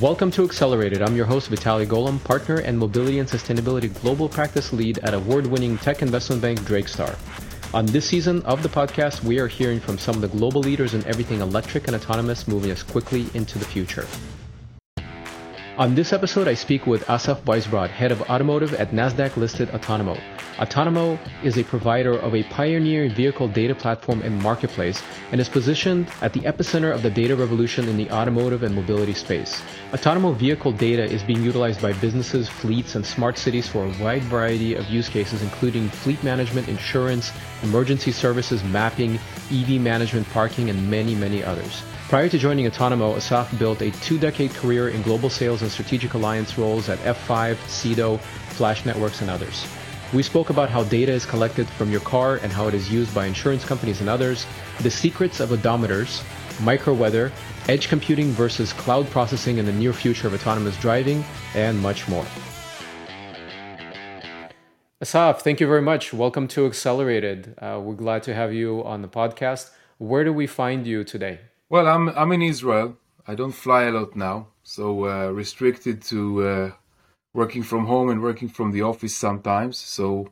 Welcome to Accelerated. I'm your host, Vitaly Golomb, partner and mobility and sustainability global practice lead at award winning tech investment bank Drake Star. On this season of the podcast, we are hearing from some of the global leaders in everything electric and autonomous moving us quickly into the future. On this episode, I speak with Asaf Weisbrod, head of automotive at NASDAQ listed Otonomo. Otonomo is a provider of a pioneering vehicle data platform and marketplace and is positioned at the epicenter of the data revolution in the automotive and mobility space. Otonomo vehicle data is being utilized by businesses, fleets, and smart cities for a wide variety of use cases, including fleet management, insurance, emergency services, mapping, EV management, parking, and many, many others. Prior to joining Otonomo, Asaf built a two-decade career in global sales and strategic alliance roles at F5, Cedo, Flash Networks, and others. We spoke about how data is collected from your car and how it is used by insurance companies and others, the secrets of odometers, micro weather, edge computing versus cloud processing in the near future of autonomous driving, and much more. Asaf, thank you very much. Welcome to Accelerated. Uh, we're glad to have you on the podcast. Where do we find you today? Well, I'm I'm in Israel. I don't fly a lot now, so uh, restricted to uh, working from home and working from the office sometimes. So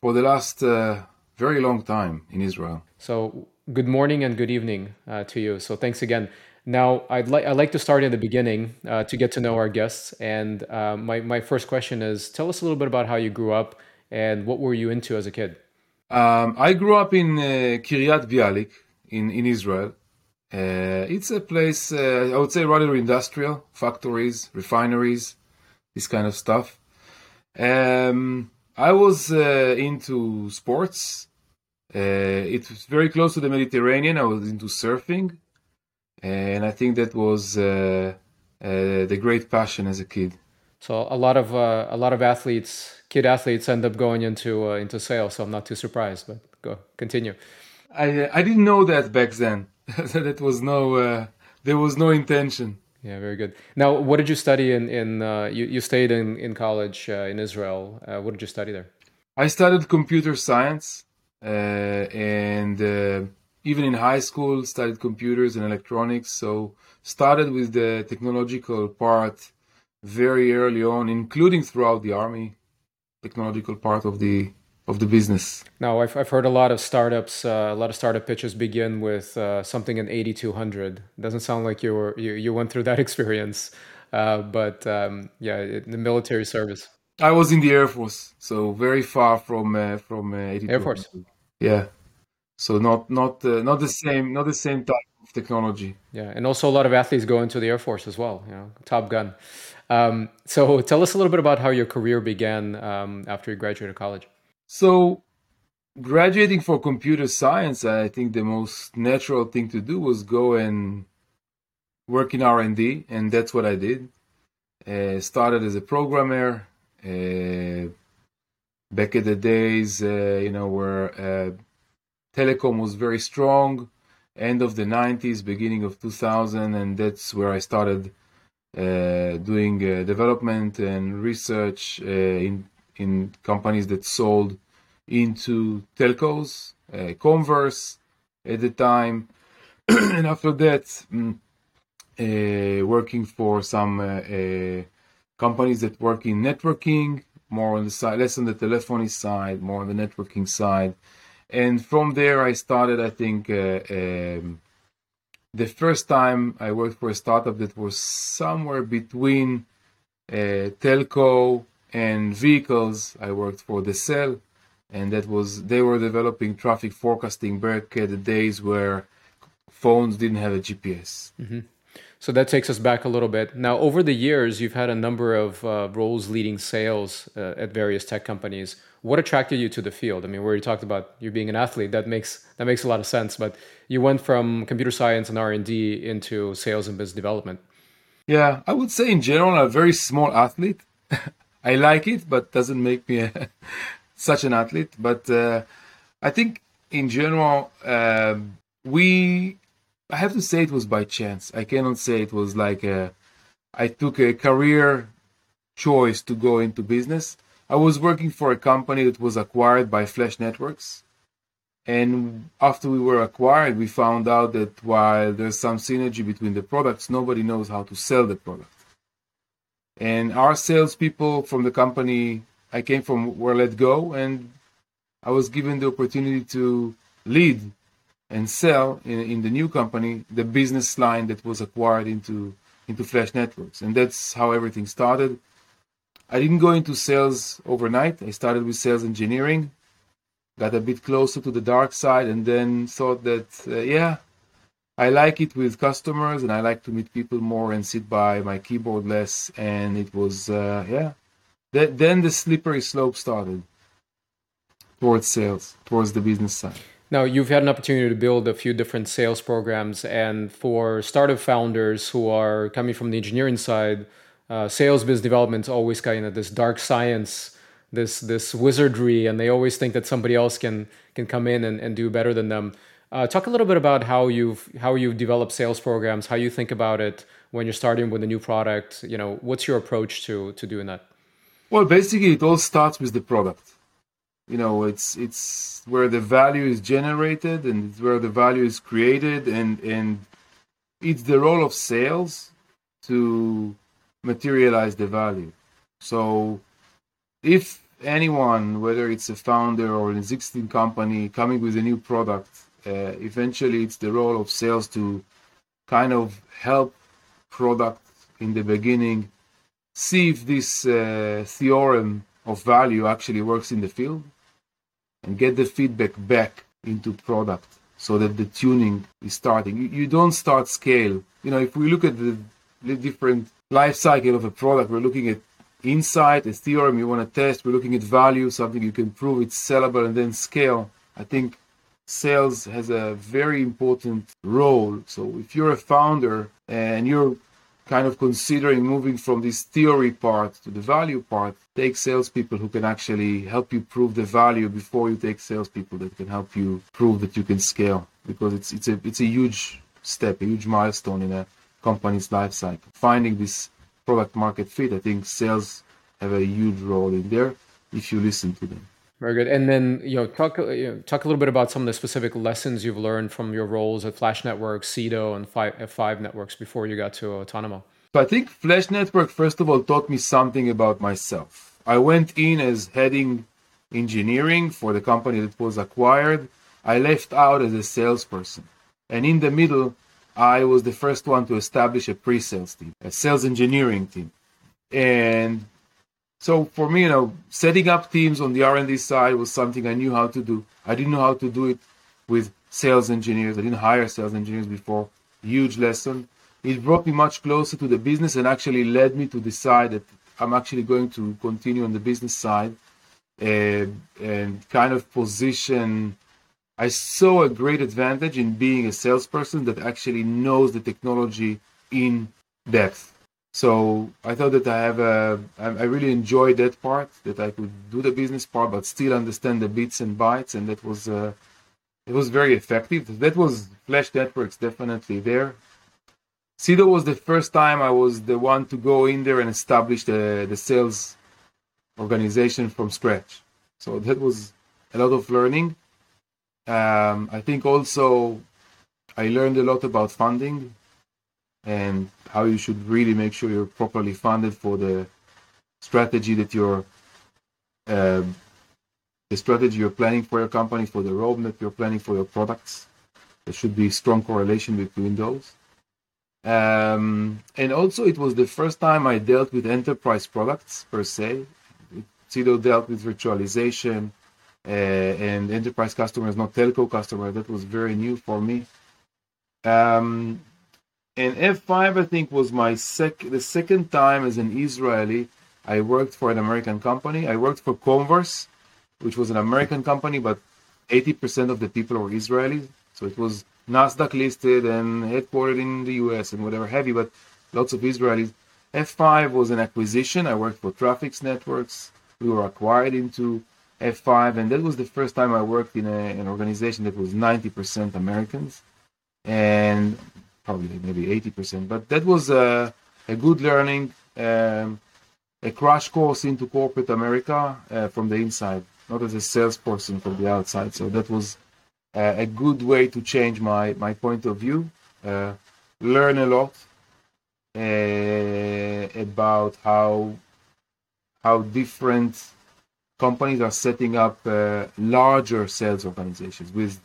for the last uh, very long time in Israel. So good morning and good evening uh, to you. So thanks again. Now I'd like I'd like to start in the beginning uh, to get to know our guests. And uh, my my first question is: Tell us a little bit about how you grew up and what were you into as a kid. Um, I grew up in Kiryat Bialik in in Israel. Uh, it's a place, uh, I would say, rather industrial, factories, refineries, this kind of stuff. Um, I was uh, into sports. Uh, it was very close to the Mediterranean. I was into surfing, and I think that was uh, uh, the great passion as a kid. So a lot of a lot of athletes, kid athletes, end up going into into sales. So I'm not too surprised. But go continue. I I didn't know that back then. that was no uh, there was no intention. Yeah, very good. Now, what did you study in in uh, you you stayed in in college uh, in Israel? Uh, what did you study there? I studied computer science, uh, and uh, even in high school studied computers and electronics. So started with the technological part very early on, including throughout the army, technological part of the of the business. Now, I've, I've heard a lot of startups, uh, a lot of startup pitches begin with uh, something in 8200. Doesn't sound like you were you, you went through that experience, uh, but um, yeah, in the military service. I was in the Air Force, so very far from uh, from uh, 8200. Air Force. Yeah, so not not uh, not the same not the same type of technology. Yeah, and also a lot of athletes go into the Air Force as well. You know, Top Gun. Um, so tell us a little bit about how your career began um, after you graduated college. So, graduating for computer science, I think the most natural thing to do was go and work in R&D, and that's what I did. Uh, started as a programmer. Uh, back in the days, uh, you know, where uh, telecom was very strong, end of the 90s, beginning of 2000, and that's where I started uh, doing uh, development and research in in companies that sold into telcos, uh, Comverse at the time, and after that, mm, uh, working for some uh, uh, companies that work in networking, more on the side, less on the telephony side, more on the networking side. And from there, I started, I think, uh, um, the first time I worked for a startup that was somewhere between uh, telco and vehicles. I worked for Decell, and that was they were developing traffic forecasting back at the days where phones didn't have a GPS. Mm-hmm. So that takes us back a little bit. Now, over the years, you've had a number of uh, roles leading sales uh, at various tech companies. What attracted you to the field? I mean, where you talked about you being an athlete, that makes that makes a lot of sense. But you went from computer science and R and D into sales and business development. Yeah, I would say in general, I'm a very small athlete. I like it, but doesn't make me a, such an athlete. But uh, I think in general, uh, we. I have to say it was by chance. I cannot say it was like a, I took a career choice to go into business. I was working for a company that was acquired by Flash Networks, And after we were acquired, we found out that while there's some synergy between the products, nobody knows how to sell the product. And our salespeople from the company I came from were let go, and I was given the opportunity to lead and sell in, in the new company the business line that was acquired into into Flash Networks, and that's how everything started. I didn't go into sales overnight. I started with sales engineering, got a bit closer to the dark side, and then thought that, uh, yeah, I like it with customers and I like to meet people more and sit by my keyboard less. And it was, uh, yeah, Th- then the slippery slope started towards sales, towards the business side. Now, you've had an opportunity to build a few different sales programs. And for startup founders who are coming from the engineering side, uh, sales business development is always kind of this dark science, this this wizardry, and they always think that somebody else can can come in and, and do better than them. Uh, talk a little bit about how you've how you've developed sales programs, how you think about it when you're starting with a new product. You know, what's your approach to to doing that? Well, basically, it all starts with the product. You know, it's it's where the value is generated and it's where the value is created, and and it's the role of sales to materialize the value. So if anyone, whether it's a founder or an existing company coming with a new product, uh, eventually it's the role of sales to kind of help product in the beginning see if this uh, theorem of value actually works in the field and get the feedback back into product so that the tuning is starting. You, you don't start scale. You know, if we look at the, the different life cycle of a product. We're looking at insight, a theorem you want to test. We're looking at value, something you can prove it's sellable, and then scale. I think sales has a very important role. So if you're a founder and you're kind of considering moving from this theory part to the value part, take salespeople who can actually help you prove the value before you take salespeople that can help you prove that you can scale because it's it's a it's a huge step, a huge milestone in a company's life cycle. Finding this product market fit, I think sales have a huge role in there if you listen to them. Very good. And then you know talk uh, you know, talk a little bit about some of the specific lessons you've learned from your roles at Flash Network, Sedo, and F5 uh, Networks before you got to Otonomo. So I think Flash Network first of all taught me something about myself. I went in as heading engineering for the company that was acquired. I left out as a salesperson. And in the middle, I was the first one to establish a pre-sales team, a sales engineering team, and so for me, you know, setting up teams on the R&D side was something I knew how to do. I didn't know how to do it with sales engineers. I didn't hire sales engineers before. Huge lesson. It brought me much closer to the business and actually led me to decide that I'm actually going to continue on the business side and, and kind of position I saw a great advantage in being a salesperson that actually knows the technology in depth. So I thought that I have a, I really enjoyed that part, that I could do the business part, but still understand the bits and bytes, and that was, uh, it was very effective. That was Flash Networks definitely there. Sedo was the first time I was the one to go in there and establish the, the sales organization from scratch. So that was a lot of learning. Um, I think also I learned a lot about funding and how you should really make sure you're properly funded for the strategy that you're uh, the strategy you're planning for your company, for the roadmap you're planning for your products. There should be strong correlation between those. Um, and also, it was the first time I dealt with enterprise products per se. Sedo dealt with virtualization, uh, and enterprise customers, not telco customers. That was very new for me. Um, and F5, I think, was my sec the second time as an Israeli. I worked for an American company. I worked for Comverse, which was an American company, but 80% of the people were Israelis. So it was Nasdaq listed and headquartered in the US and whatever heavy, but lots of Israelis. F5 was an acquisition. I worked for Traffix Networks. We were acquired into F5, and that was the first time I worked in a, an organization that was 90% Americans, and probably maybe 80%. But that was a, a good learning, um, a crash course into corporate America uh, from the inside, not as a salesperson from the outside. So that was uh, a good way to change my, my point of view, uh, learn a lot uh, about how how different companies are setting up uh, larger sales organizations with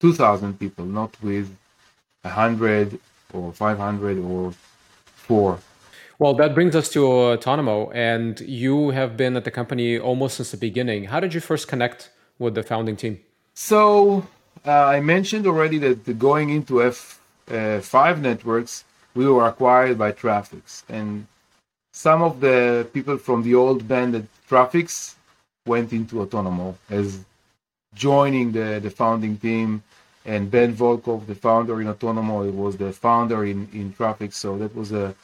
2,000 people, not with 100 or 500 or four. Well, that brings us to Otonomo, and you have been at the company almost since the beginning. How did you first connect with the founding team? So, uh, I mentioned already that going into F5 uh, networks, we were acquired by Traffix. And some of the people from the old band at Traffix went into Otonomo as joining the, the founding team. And Ben Volkow, the founder in Otonomo, was the founder in, in Traffix. So that was a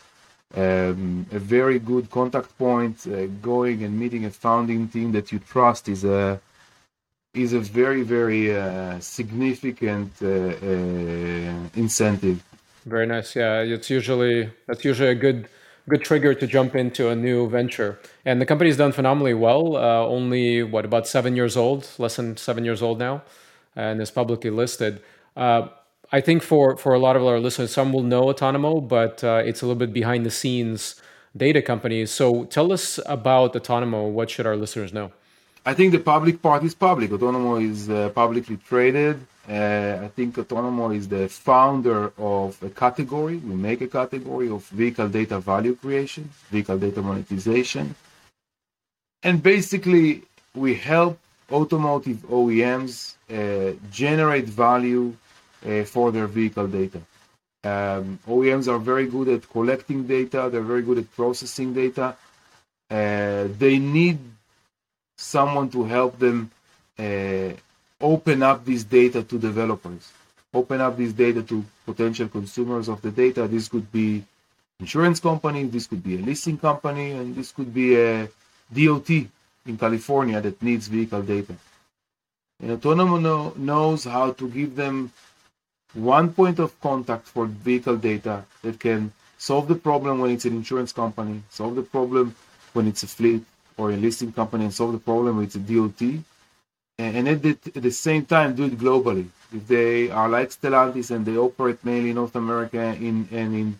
um, a very good contact point. Uh, going and meeting a founding team that you trust is a is a very very uh, significant uh, uh incentive. Very nice. Yeah, it's usually that's usually a good good trigger to jump into a new venture. And the company's done phenomenally well. Uh, only what about seven years old, less than seven years old now, and is publicly listed. Uh, I think for for a lot of our listeners, some will know Otonomo, but uh, it's a little bit behind the scenes data companies. So tell us about Otonomo. What should our listeners know? I think the public part is public. Otonomo is uh, publicly traded. Uh, I think Otonomo is the founder of a category. We make a category of vehicle data value creation, vehicle data monetization. And basically, we help automotive OEMs uh, generate value uh, for their vehicle data. Um, OEMs are very good at collecting data, they're very good at processing data. Uh, they need someone to help them uh, open up this data to developers, open up this data to potential consumers of the data. This could be insurance company, this could be a leasing company, and this could be a DOT in California that needs vehicle data. And know, knows how to give them one point of contact for vehicle data that can solve the problem when it's an insurance company, solve the problem when it's a fleet or a leasing company, and solve the problem when it's a DOT, and at the, at the same time do it globally. If they are like Stellantis and they operate mainly in North America in, and in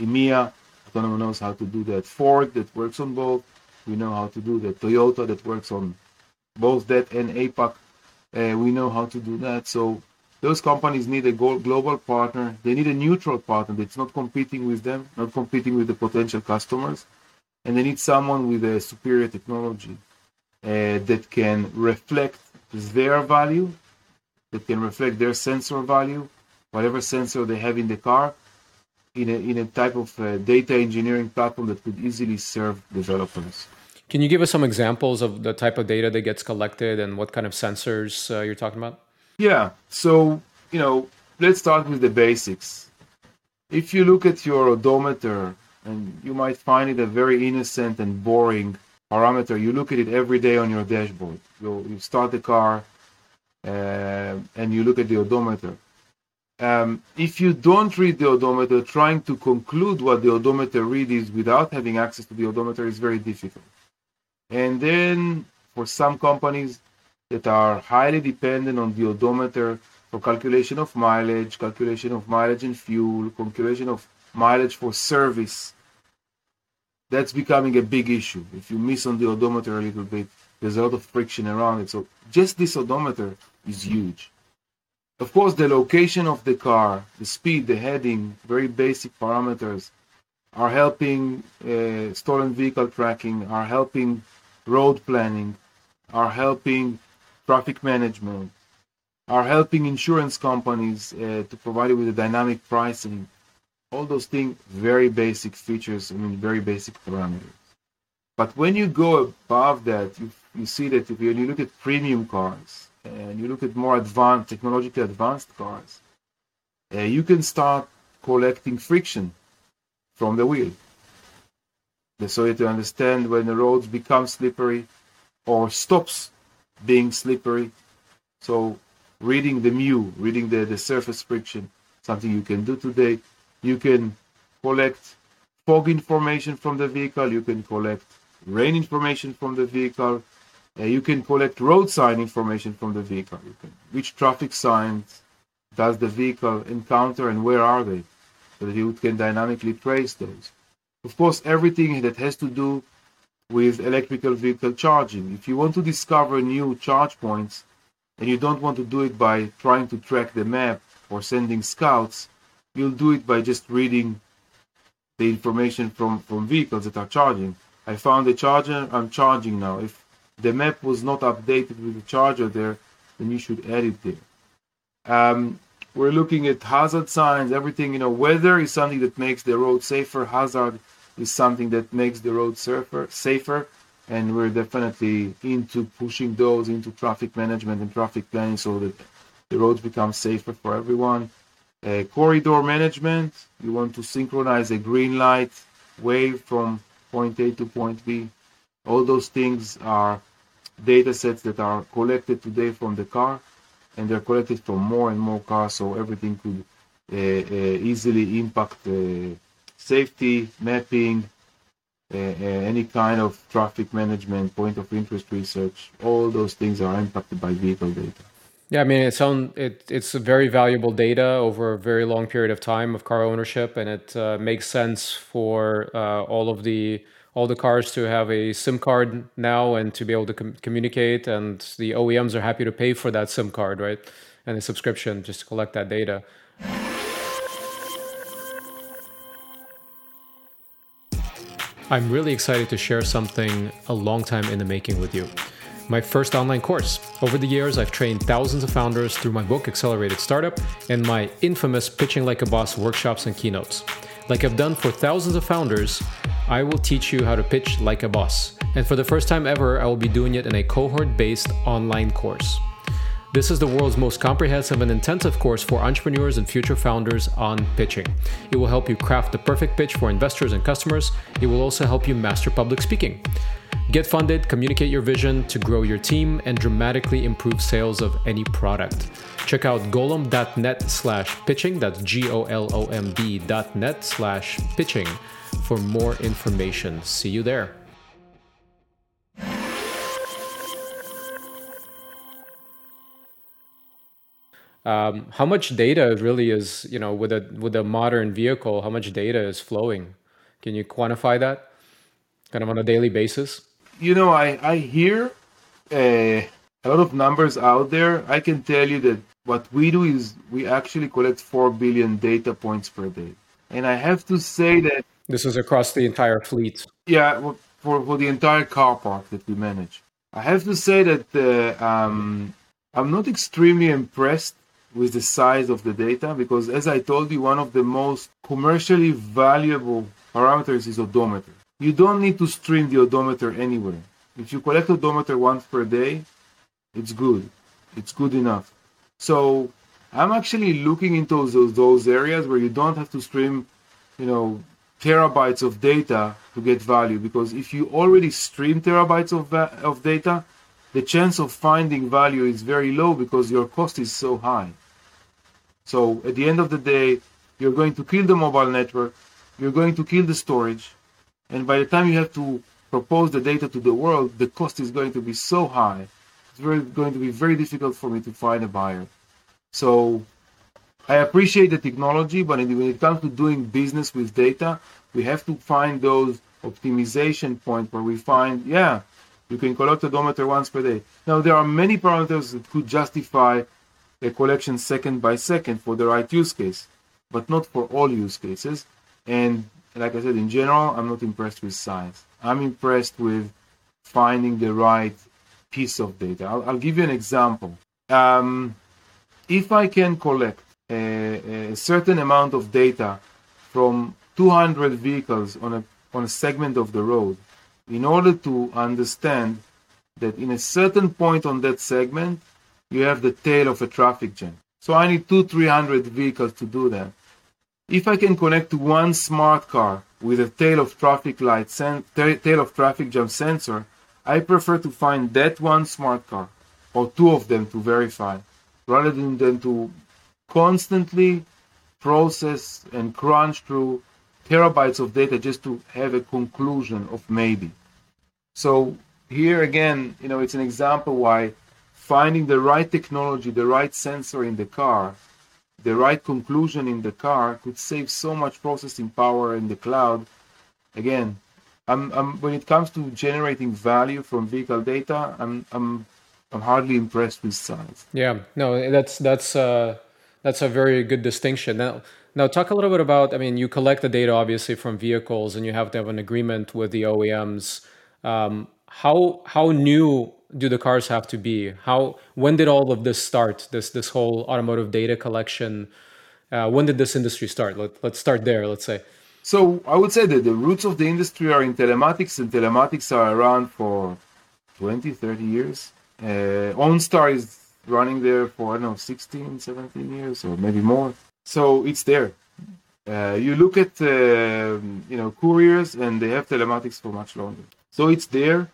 EMEA, Otonomo knows how to do that. Ford that works on both, we know how to do that. Toyota that works on both that and APAC, uh, we know how to do that. So those companies need a global partner. They need a neutral partner that's not competing with them, not competing with the potential customers. And they need someone with a superior technology uh, that can reflect their value, that can reflect their sensor value, whatever sensor they have in the car, in a, in a type of uh, data engineering platform that could easily serve developers. Can you give us some examples of the type of data that gets collected and what kind of sensors uh, you're talking about? Yeah. So, you know, let's start with the basics. If you look at your odometer, and you might find it a very innocent and boring parameter, you look at it every day on your dashboard. You, you start the car uh, and you look at the odometer. Um, if you don't read the odometer, trying to conclude what the odometer read is without having access to the odometer is very difficult. And then for some companies, that are highly dependent on the odometer for calculation of mileage, calculation of mileage and fuel, calculation of mileage for service. That's becoming a big issue. If you miss on the odometer a little bit, there's a lot of friction around it. So just this odometer is huge. Of course, the location of the car, the speed, the heading, very basic parameters are helping uh, stolen vehicle tracking, are helping road planning, are helping traffic management, are helping insurance companies uh, to provide you with a dynamic pricing. All those things, very basic features, I mean, very basic parameters. But when you go above that, you, you see that if you, you look at premium cars and you look at more advanced, technologically advanced cars, uh, you can start collecting friction from the wheel. So you to understand when the roads become slippery or stops being slippery. So reading the mu, reading the, the surface friction, something you can do today. You can collect fog information from the vehicle. You can collect rain information from the vehicle. Uh, you can collect road sign information from the vehicle. Can, which traffic signs does the vehicle encounter and where are they? So that you can dynamically trace those. Of course, everything that has to do with electrical vehicle charging. If you want to discover new charge points and you don't want to do it by trying to track the map or sending scouts, you'll do it by just reading the information from, from vehicles that are charging. I found a charger, I'm charging now. If the map was not updated with the charger there, then you should add it there. Um, we're looking at hazard signs, everything, you know, weather is something that makes the road safer, hazard is something that makes the road safer, safer and we're definitely into pushing those into traffic management and traffic planning so that the roads become safer for everyone. Uh, corridor management, you want to synchronize a green light wave from point A to point B. All those things are data sets that are collected today from the car and they're collected from more and more cars so everything could uh, uh, easily impact uh, safety, mapping, uh, any kind of traffic management, point of interest research, all those things are impacted by vehicle data. Yeah, I mean, it's on it. It's very valuable data over a very long period of time of car ownership, and it uh, makes sense for uh, all of the all the cars to have a SIM card now and to be able to com- communicate. And the OEMs are happy to pay for that SIM card, right, and a subscription just to collect that data. I'm really excited to share something a long time in the making with you. My first online course. Over the years, I've trained thousands of founders through my book, Accelerated Startup, and my infamous Pitching Like a Boss workshops and keynotes. Like I've done for thousands of founders, I will teach you how to pitch like a boss. And for the first time ever, I will be doing it in a cohort based online course. This is the world's most comprehensive and intensive course for entrepreneurs and future founders on pitching. It will help you craft the perfect pitch for investors and customers. It will also help you master public speaking. Get funded, communicate your vision to grow your team, and dramatically improve sales of any product. Check out golomb.net slash pitching, that's G O L O M B dot net slash pitching for more information. See you there. Um, how much data really is you know with a with a modern vehicle how much data is flowing? Can you quantify that kind of on a daily basis? You know i i hear uh, a lot of numbers out there. I can tell you that what we do is we actually collect 4 billion data points per day. And i have to say that this is across the entire fleet. Yeah for, for the entire car park that we manage. I have to say that uh, um, i'm not extremely impressed with the size of the data because as I told you, one of the most commercially valuable parameters is odometer. You don't need to stream the odometer anywhere. If you collect odometer once per day, it's good. It's good enough. So I'm actually looking into those, those areas where you don't have to stream, you know, terabytes of data to get value because if you already stream terabytes of, of data, the chance of finding value is very low because your cost is so high. So at the end of the day, you're going to kill the mobile network, you're going to kill the storage, and by the time you have to propose the data to the world, the cost is going to be so high. It's very, going to be very difficult for me to find a buyer. So I appreciate the technology, but when it comes to doing business with data, we have to find those optimization points where we find, yeah, you can collect odometer once per day. Now there are many parameters that could justify a collection second by second for the right use case, but not for all use cases. And like I said, in general, I'm not impressed with size. I'm impressed with finding the right piece of data. I'll, I'll give you an example. Um, if I can collect a, a, certain amount of data from 200 vehicles on a, on a segment of the road, in order to understand that in a certain point on that segment, you have the tail of a traffic jam. So I need two, 300 vehicles to do that. If I can connect to one smart car with a tail of traffic light, sen- tail of traffic jam sensor, I prefer to find that one smart car or two of them to verify rather than, than to constantly process and crunch through terabytes of data just to have a conclusion of maybe. So here again, you know, it's an example why finding the right technology, the right sensor in the car, the right conclusion in the car could save so much processing power in the cloud. Again, I'm, I'm, when it comes to generating value from vehicle data, I'm, I'm, I'm hardly impressed with science. Yeah, no, that's that's uh, that's a very good distinction. Now, now talk a little bit about. I mean, you collect the data obviously from vehicles, and you have to have an agreement with the OEMs. Um, how how new do the cars have to be? How when did all of this start? This this whole automotive data collection. Uh, when did this industry start? Let, let's start there. Let's say. So I would say that the roots of the industry are in telematics, and telematics are around for 20, 30 years. Uh, OnStar is running there for, I don't know, 16, 17 years, or maybe more. So it's there. Uh, you look at, uh, you know, couriers, and they have telematics for much longer. So it's there,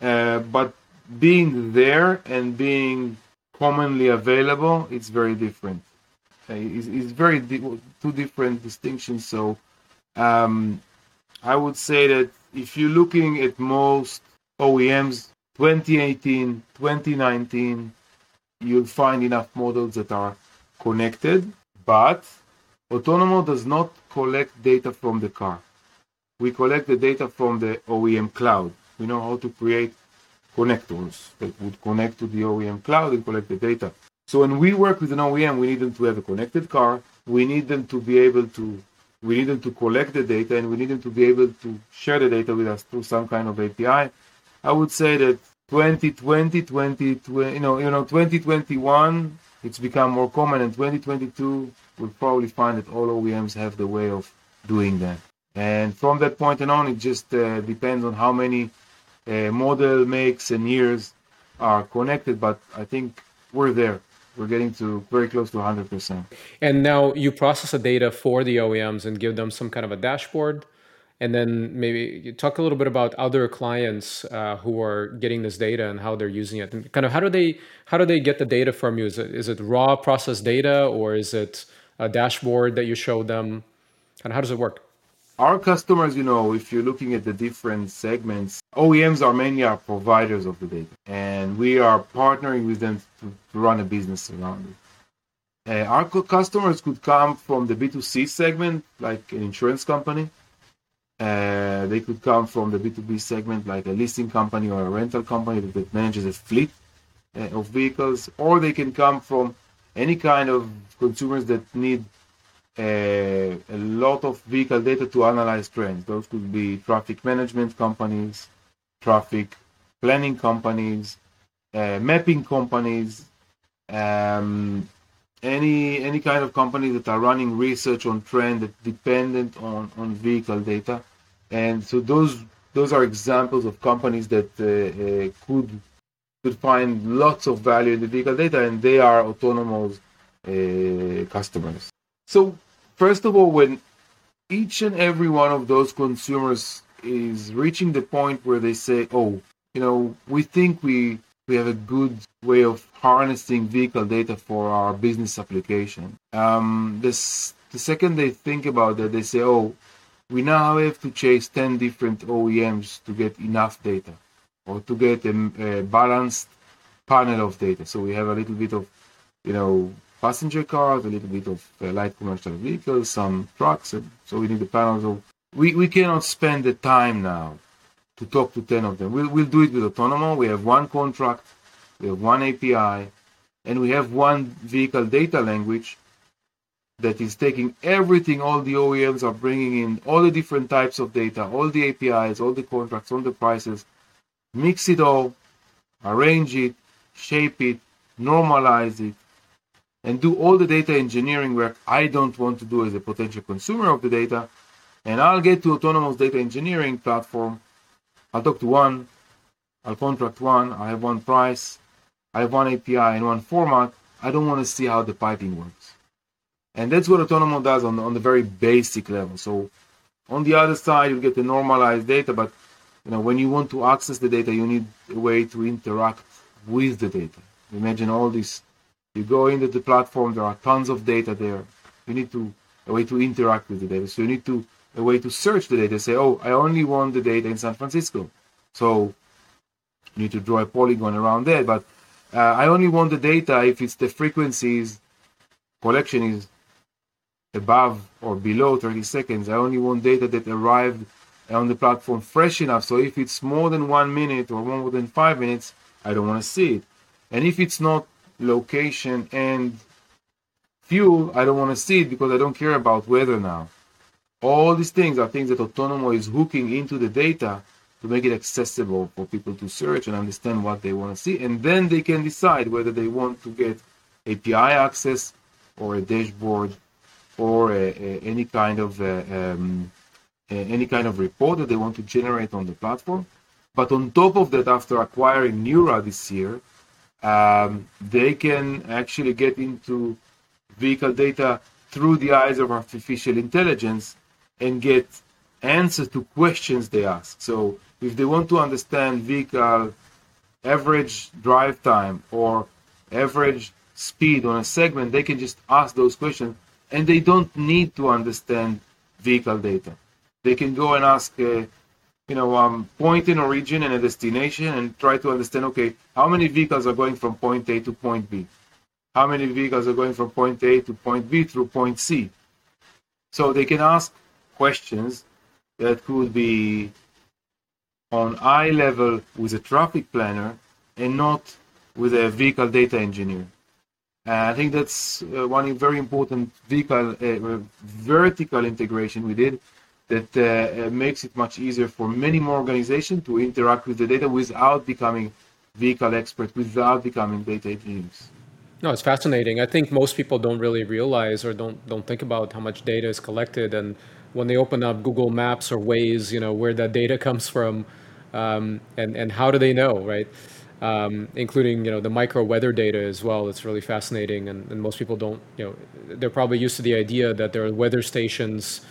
uh, but being there and being commonly available, it's very different. Uh, it's, it's, very di- two different distinctions. So um, I would say that if you're looking at most OEMs 2018, 2019, you'll find enough models that are connected, but Otonomo does not collect data from the car. We collect the data from the OEM cloud. We know how to create connectors that would connect to the OEM cloud and collect the data. So when we work with an OEM, we need them to have a connected car. We need them to be able to we need them to collect the data and we need them to be able to share the data with us through some kind of API. I would say that 2020, 2020, you know, you know, 2021, it's become more common, and 2022, we'll probably find that all OEMs have the way of doing that. And from that point on, it just uh, depends on how many model makes and years are connected. But I think we're there we're getting to very close to 100%. And now you process the data for the OEMs and give them some kind of a dashboard. And then maybe you talk a little bit about other clients uh, who are getting this data and how they're using it. And kind of how do they how do they get the data from you? Is it is it raw processed data or is it a dashboard that you show them? And how does it work? Our customers, you know, if you're looking at the different segments, OEMs are mainly our providers of the data, and we are partnering with them to, run a business around it. Uh, our customers could come from the B2C segment, like an insurance company. Uh, they could come from the B2B segment, like a leasing company or a rental company that manages a fleet uh, of vehicles, or they can come from any kind of consumers that need a, a lot of vehicle data to analyze trends. Those could be traffic management companies, traffic planning companies, uh, mapping companies, um, any any kind of companies that are running research on trend that dependent on, on vehicle data. And so those those are examples of companies that uh, uh, could could find lots of value in the vehicle data, and they are Otonomo's uh, customers. So first of all, when each and every one of those consumers is reaching the point where they say, "Oh, you know, we think we we have a good way of harnessing vehicle data for our business application." Um, this the second they think about that, they say, "Oh, we now have to chase ten different OEMs to get enough data, or to get a, a balanced panel of data." So we have a little bit of, you know, passenger cars, a little bit of uh, light commercial vehicles, some trucks. And so we need the panels. So we, we cannot spend the time now to talk to 10 of them. We'll, we'll do it with Otonomo. We have one contract, we have one API, and we have one vehicle data language that is taking everything all the OEMs are bringing in, all the different types of data, all the APIs, all the contracts, all the prices, mix it all, arrange it, shape it, normalize it, and do all the data engineering work I don't want to do as a potential consumer of the data. And I'll get to Otonomo's data engineering platform. I'll talk to one, I'll contract one, I have one price, I have one API and one format. I don't want to see how the piping works. And that's what Otonomo does on, on the very basic level. So on the other side, you get the normalized data, but you know when you want to access the data, you need a way to interact with the data. Imagine all these you go into the platform, there are tons of data there. You need to a way to interact with the data. So you need to a way to search the data. Say, oh, I only want the data in San Francisco. So You need to draw a polygon around that. But uh, I only want the data if it's the frequencies collection is above or below 30 seconds. I only want data that arrived on the platform fresh enough. So if it's more than one minute or more than five minutes, I don't want to see it. And if it's not location and fuel, I don't want to see it because I don't care about weather now. All these things are things that Otonomo is hooking into the data to make it accessible for people to search and understand what they want to see. And then they can decide whether they want to get API access or a dashboard or a, a, any kind of uh, um, any kind of report that they want to generate on the platform. But on top of that, after acquiring Neura this year, um, they can actually get into vehicle data through the eyes of artificial intelligence and get answers to questions they ask. So if they want to understand vehicle average drive time or average speed on a segment, they can just ask those questions and they don't need to understand vehicle data. They can go and ask, uh, you know, um, point in origin and a destination and try to understand, okay, how many vehicles are going from point A to point B? How many vehicles are going from point A to point B through point C? So they can ask questions that could be on eye level with a traffic planner and not with a vehicle data engineer. And I think that's uh, one very important vehicle uh, vertical integration we did that uh, makes it much easier for many more organizations to interact with the data without becoming vehicle experts, without becoming data engineers. No, it's fascinating. I think most people don't really realize or don't don't think about how much data is collected, and when they open up Google Maps or Waze, you know where that data comes from, um, and and how do they know, right? Um, including you know the micro weather data as well. It's really fascinating, and, and most people don't you know they're probably used to the idea that there are weather stations,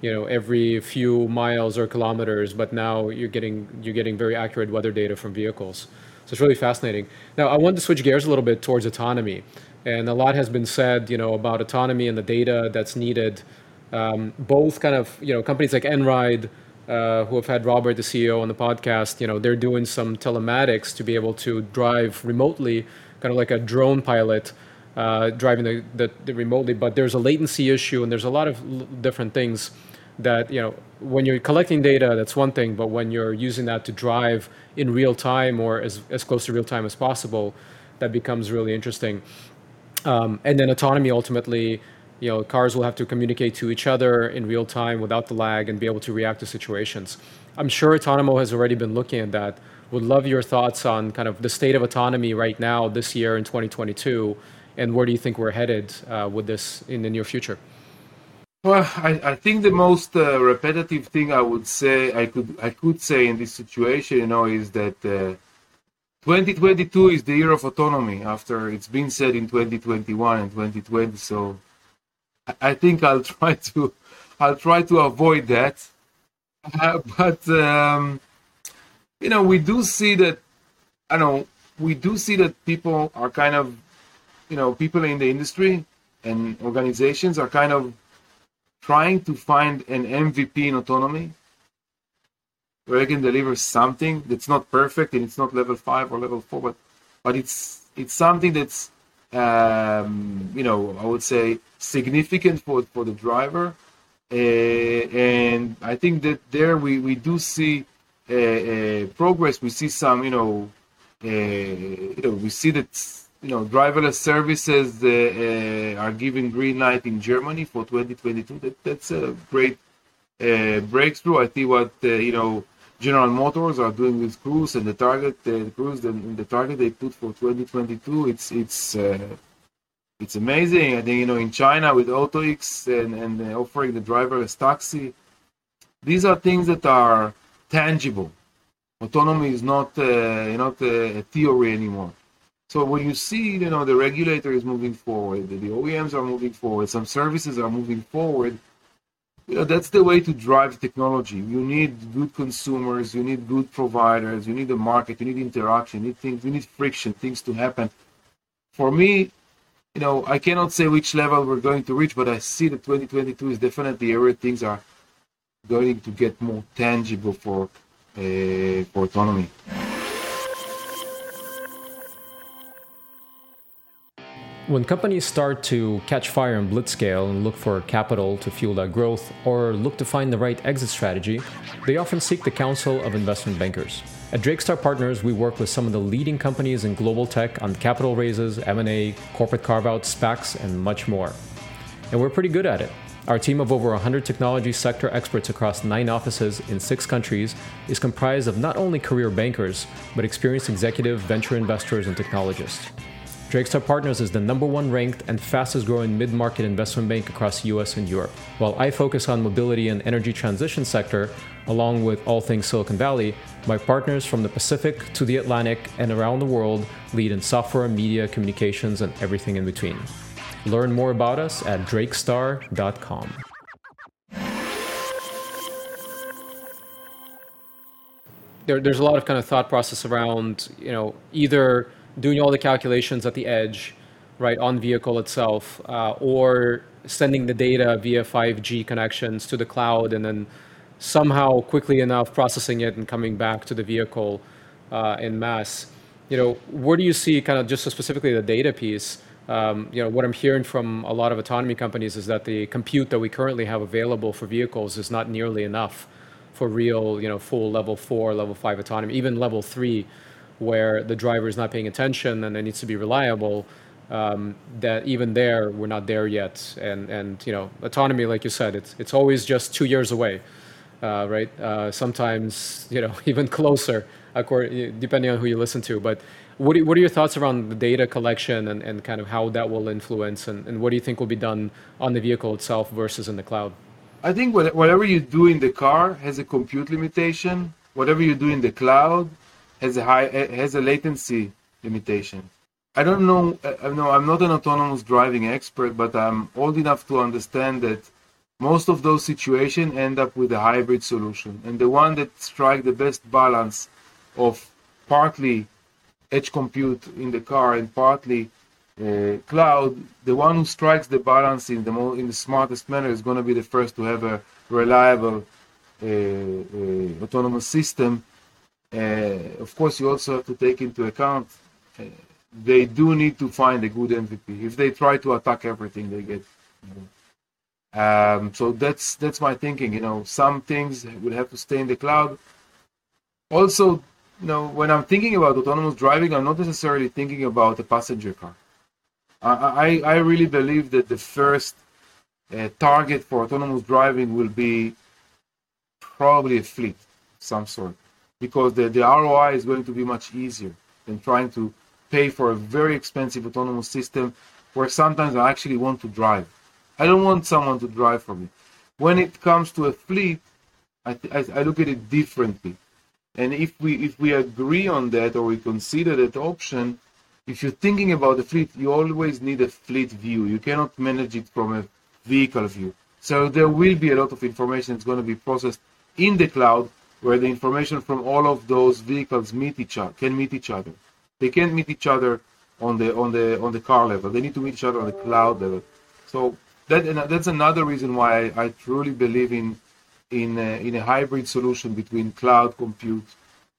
you know every few miles or kilometers, but now you're getting you're getting very accurate weather data from vehicles. So it's really fascinating. Now I want to switch gears a little bit towards autonomy, and a lot has been said you know about autonomy and the data that's needed. Um, both kind of you know companies like Einride uh, who have had Robert, the CEO, on the podcast, you know, they're doing some telematics to be able to drive remotely, kind of like a drone pilot uh, driving the, the, the, remotely. But there's a latency issue, and there's a lot of l- different things that you know when you're collecting data, that's one thing, but when you're using that to drive in real time or as as close to real time as possible, that becomes really interesting. Um, and then autonomy ultimately you know, cars will have to communicate to each other in real time without the lag and be able to react to situations. I'm sure Otonomo has already been looking at that. Would love your thoughts on kind of the state of autonomy right now, this year in 2022, and where do you think we're headed uh, with this in the near future? Well, I, I think the most uh, repetitive thing I would say I could I could say in this situation, you know, is that uh, 2022 is the year of autonomy. After it's been said in 2021 and 2020, so I think I'll try to I'll try to avoid that. Uh, but um, you know, we do see that I know we do see that people are kind of you know people in the industry and organizations are kind of trying to find an MVP in autonomy where they can deliver something that's not perfect and it's not level five or level four, but but it's it's something that's um, you know, I would say significant for, for the driver. Uh, and I think that there we, we do see uh, uh, progress. We see some, you know, you know, we see that you know driverless services uh, uh, are giving green light in Germany for 2022. That that's a great breakthrough. I see what you know General Motors are doing with Cruise and the target, the Cruise, and the target they put for 2022, it's it's uh, it's amazing. I think you know in China with AutoX and and offering the driverless taxi, these are things that are tangible. Autonomy is not uh, not a theory anymore. So when you see, you know, the regulator is moving forward, the OEMs are moving forward, some services are moving forward you know that's the way to drive technology. You need good consumers you need good providers you need a market you need interaction you need things you need friction things to happen. For me you know i cannot say which level we're going to reach but i see that 2022 is definitely where things are going to get more tangible for uh, for autonomy When companies start to catch fire in blitzscale and look for capital to fuel that growth or look to find the right exit strategy, they often seek the counsel of investment bankers. At Drake Star Partners, we work with some of the leading companies in global tech on capital raises, M&A, corporate carve-outs, SPACs, and much more. And we're pretty good at it. Our team of over 100 technology sector experts across nine offices in six countries is comprised of not only career bankers, but experienced executive venture investors and technologists. Drake Star Partners is the number one ranked and fastest growing mid market investment bank across US and Europe. While I focus on mobility and energy transition sector, along with all things Silicon Valley, my partners from the Pacific to the Atlantic and around the world lead in software, media, communications, and everything in between. Learn more about us at drakestar.com. There, there's a lot of kind of thought process around, you know, either doing all the calculations at the edge, right, on vehicle itself, uh, or sending the data via 5G connections to the cloud and then somehow quickly enough processing it and coming back to the vehicle uh, in mass. You know, where do you see kind of just specifically the data piece? Um, you know, what I'm hearing from a lot of autonomy companies is that the compute that we currently have available for vehicles is not nearly enough for real, you know, full level four, level five autonomy, even level three where the driver is not paying attention and it needs to be reliable. Um, that even there we're not there yet, and and you know autonomy, like you said, it's it's always just two years away, uh, right? Uh, sometimes you know even closer, according, depending on who you listen to. But what, what are your thoughts around the data collection and, and kind of how that will influence, and, and what do you think will be done on the vehicle itself versus in the cloud? I think whatever you do in the car has a compute limitation. Whatever you do in the cloud has a high has a latency limitation. I don't know. I know I'm not an autonomous driving expert, but I'm old enough to understand that most of those situations end up with a hybrid solution, and the one that strike the best balance of partly edge compute in the car and partly uh, cloud, the one who strikes the balance in the mo- in the smartest manner is going to be the first to have a reliable uh, uh, autonomous system uh, of course, you also have to take into account uh, they do need to find a good MVP. If they try to attack everything, they get. Um, so that's that's my thinking. You know, some things will have to stay in the cloud. Also, you know, when I'm thinking about autonomous driving, I'm not necessarily thinking about a passenger car. I I, I really believe that the first uh, target for autonomous driving will be probably a fleet, some sort because the, the ROI is going to be much easier than trying to pay for a very expensive autonomous system where sometimes I actually want to drive. I don't want someone to drive for me. When it comes to a fleet, I, th- I, look at it differently. And if we if we agree on that or we consider that option, if you're thinking about the fleet, you always need a fleet view. You cannot manage it from a vehicle view. So there will be a lot of information that's going to be processed in the cloud where the information from all of those vehicles meet each other can meet each other. They can't meet each other on the on the on the car level. They need to meet each other on the cloud level. So that that's another reason why I, I truly believe in in a, in a hybrid solution between cloud compute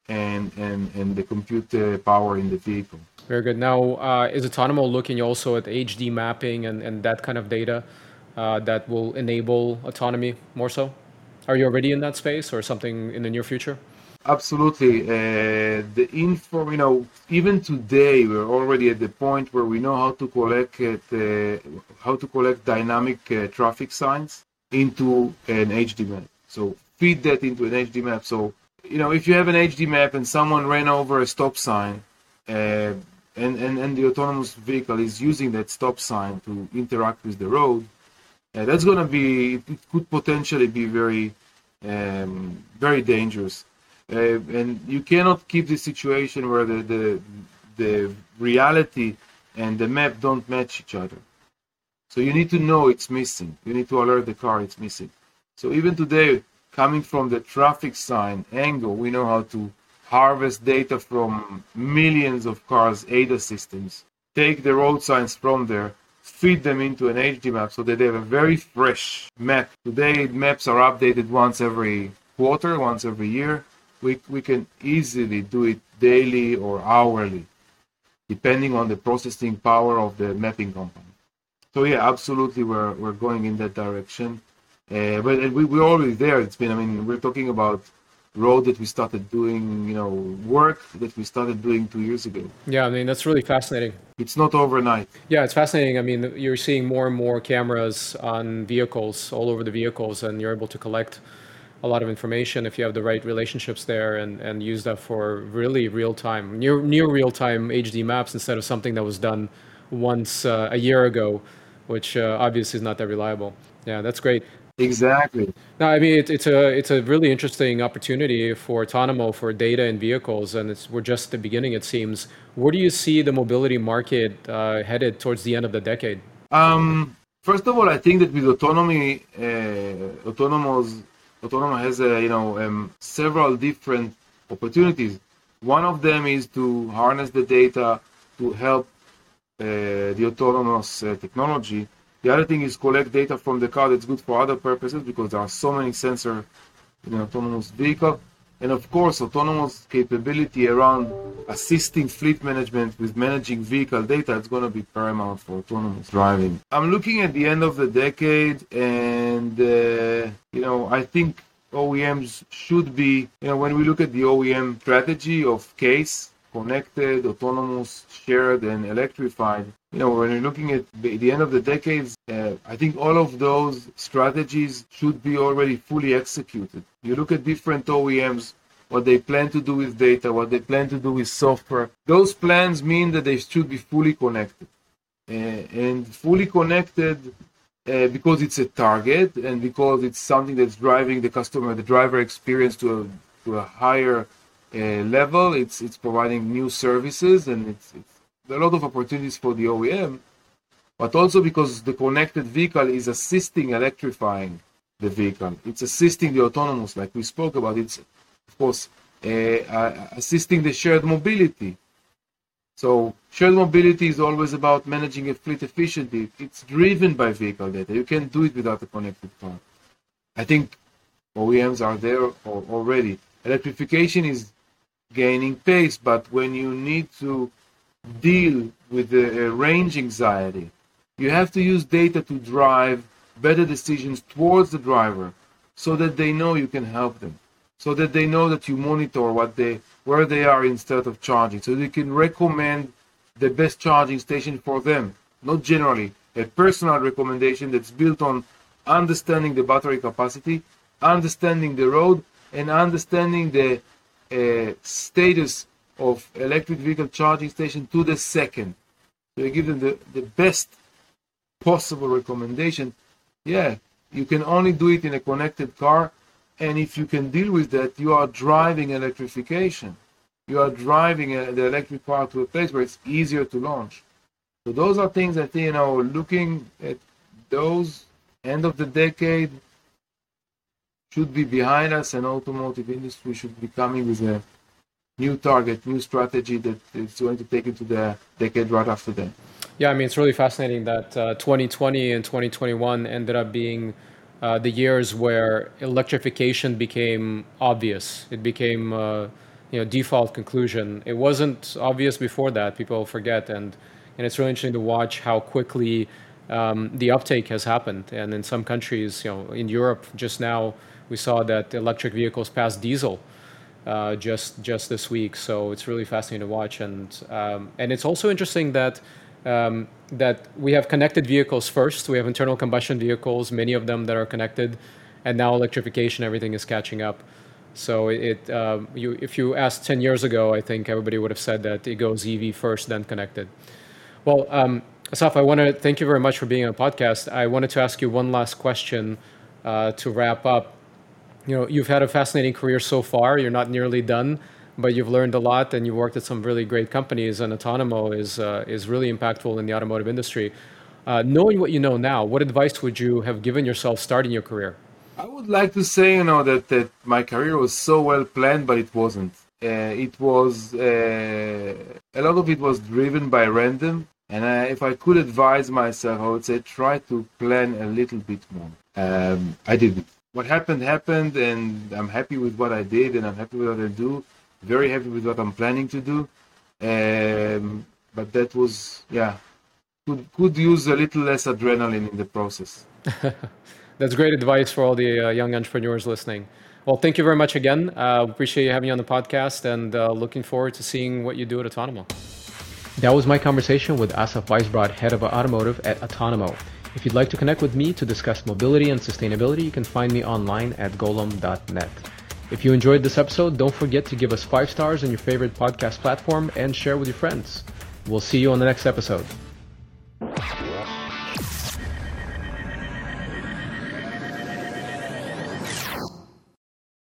and and and the compute uh, power in the vehicle. Very good. Now, uh, is Otonomo looking also at HD mapping and, and that kind of data uh, that will enable autonomy more so? Are you already in that space or something in the near future? Absolutely. Uh, the info, you know, even today we're already at the point where we know how to collect it, uh, how to collect dynamic uh, traffic signs into an HD map. So feed that into an HD map. So you know, if you have an HD map and someone ran over a stop sign, uh, and, and and the autonomous vehicle is using that stop sign to interact with the road, uh, that's going to be it could potentially be very um, very dangerous. Uh, and you cannot keep the situation where the, the the reality and the map don't match each other. So you need to know it's missing. You need to alert the car it's missing. So even today coming from the traffic sign angle we know how to harvest data from millions of cars ADAS systems take the road signs from there feed them into an HD map so that they have a very fresh map. Today, maps are updated once every quarter, once every year. We, we can easily do it daily or hourly. depending on the processing power of the mapping company. So yeah, absolutely, we're we're going in that direction. Uh, but we, we're already there. It's been, I mean, we're talking about road that we started doing, you know, work that we started doing two years ago. Yeah, I mean, that's really fascinating. It's not overnight. Yeah, it's fascinating. I mean, you're seeing more and more cameras on vehicles, all over the vehicles, and you're able to collect a lot of information if you have the right relationships there and, and use that for really real time, near, near real time HD maps instead of something that was done once uh, a year ago, which uh, obviously is not that reliable. Yeah, that's great. Exactly. No, I mean it, it's a it's a really interesting opportunity for Otonomo for data and vehicles, and it's we're just at the beginning. It seems. Where do you see the mobility market uh, headed towards the end of the decade? Um, first of all, I think that with autonomy, uh, Otonomo's Otonomo has a, you know um, several different opportunities. One of them is to harness the data to help uh, the autonomous uh, technology the other thing is collect data from the car that's good for other purposes because there are so many sensors in an autonomous vehicle. And of course, autonomous capability around assisting fleet management with managing vehicle data is going to be paramount for autonomous driving. I'm looking at the end of the decade, and uh, you know, I think OEMs should be, you know, when we look at the OEM strategy of case, connected, autonomous, shared, and electrified. You know, when you're looking at the end of the decades, uh, I think all of those strategies should be already fully executed. You look at different OEMs, what they plan to do with data, what they plan to do with software. Those plans mean that they should be fully connected. Uh, and fully connected uh, because it's a target and because it's something that's driving the customer, the driver experience to a, to a higher uh, level. It's it's providing new services and it's, it's a lot of opportunities for the OEM, but also because the connected vehicle is assisting electrifying the vehicle. It's assisting the autonomous, like we spoke about. It's of course uh, uh, assisting the shared mobility. So shared mobility is always about managing a fleet efficiently. It's driven by vehicle data. You can't do it without a connected car. I think OEMs are there already. Electrification is gaining pace, but when you need to deal with the uh, range anxiety, you have to use data to drive better decisions towards the driver so that they know you can help them so that they know that you monitor what they where they are instead of charging so you can recommend the best charging station for them. Not generally a personal recommendation that's built on understanding the battery capacity understanding the road and understanding the uh, status of electric vehicle charging station to the second. So you give them the, the best possible recommendation. Yeah, you can only do it in a connected car. And if you can deal with that, you are driving electrification. You are driving a, the electric car to a place where it's easier to launch. So those are things think, you know, looking at those end of the decade, should be behind us and automotive industry should be coming with a new target, new strategy that is going to take into the decade right after that. Yeah, I mean, it's really fascinating that uh, 2020 and 2021 ended up being uh, the years where electrification became obvious. It became, uh, you know, default conclusion. It wasn't obvious before that. People forget, and and it's really interesting to watch how quickly um, the uptake has happened. And in some countries, you know, in Europe, just now we saw that electric vehicles passed diesel uh, just just this week. So it's really fascinating to watch, and um, and it's also interesting that. Um, that we have connected vehicles first. We have internal combustion vehicles, many of them that are connected, and now electrification, everything is catching up. So it, um, you, if you asked 10 years ago, I think everybody would have said that it goes EV first, then connected. Well, um, Asaf, I want to thank you very much for being on the podcast. I wanted to ask you one last question uh, to wrap up you know you've had a fascinating career so far. You're not nearly done, but you've learned a lot, and you've worked at some really great companies. And Otonomo is uh, is really impactful in the automotive industry. Uh, knowing what you know now, what advice would you have given yourself starting your career? I would like to say, you know, that, that my career was so well planned, but it wasn't. Uh, it was uh, a lot of it was driven by random, and I, if I could advise myself, I would say try to plan a little bit more. Um, I did it what happened happened, and I'm happy with what I did, and I'm happy with what I do. Very happy with what I'm planning to do. Um, but that was yeah could could use a little less adrenaline in the process. That's great advice for all the uh, young entrepreneurs listening. Well, thank you very much again. Uh, appreciate you having me on the podcast and uh, looking forward to seeing what you do at Otonomo. That was my conversation with Asaf Weisbrod, head of automotive at Otonomo. If you'd like to connect with me to discuss mobility and sustainability, you can find me online at golomb.net. If you enjoyed this episode, don't forget to give us five stars on your favorite podcast platform and share with your friends. We'll see you on the next episode.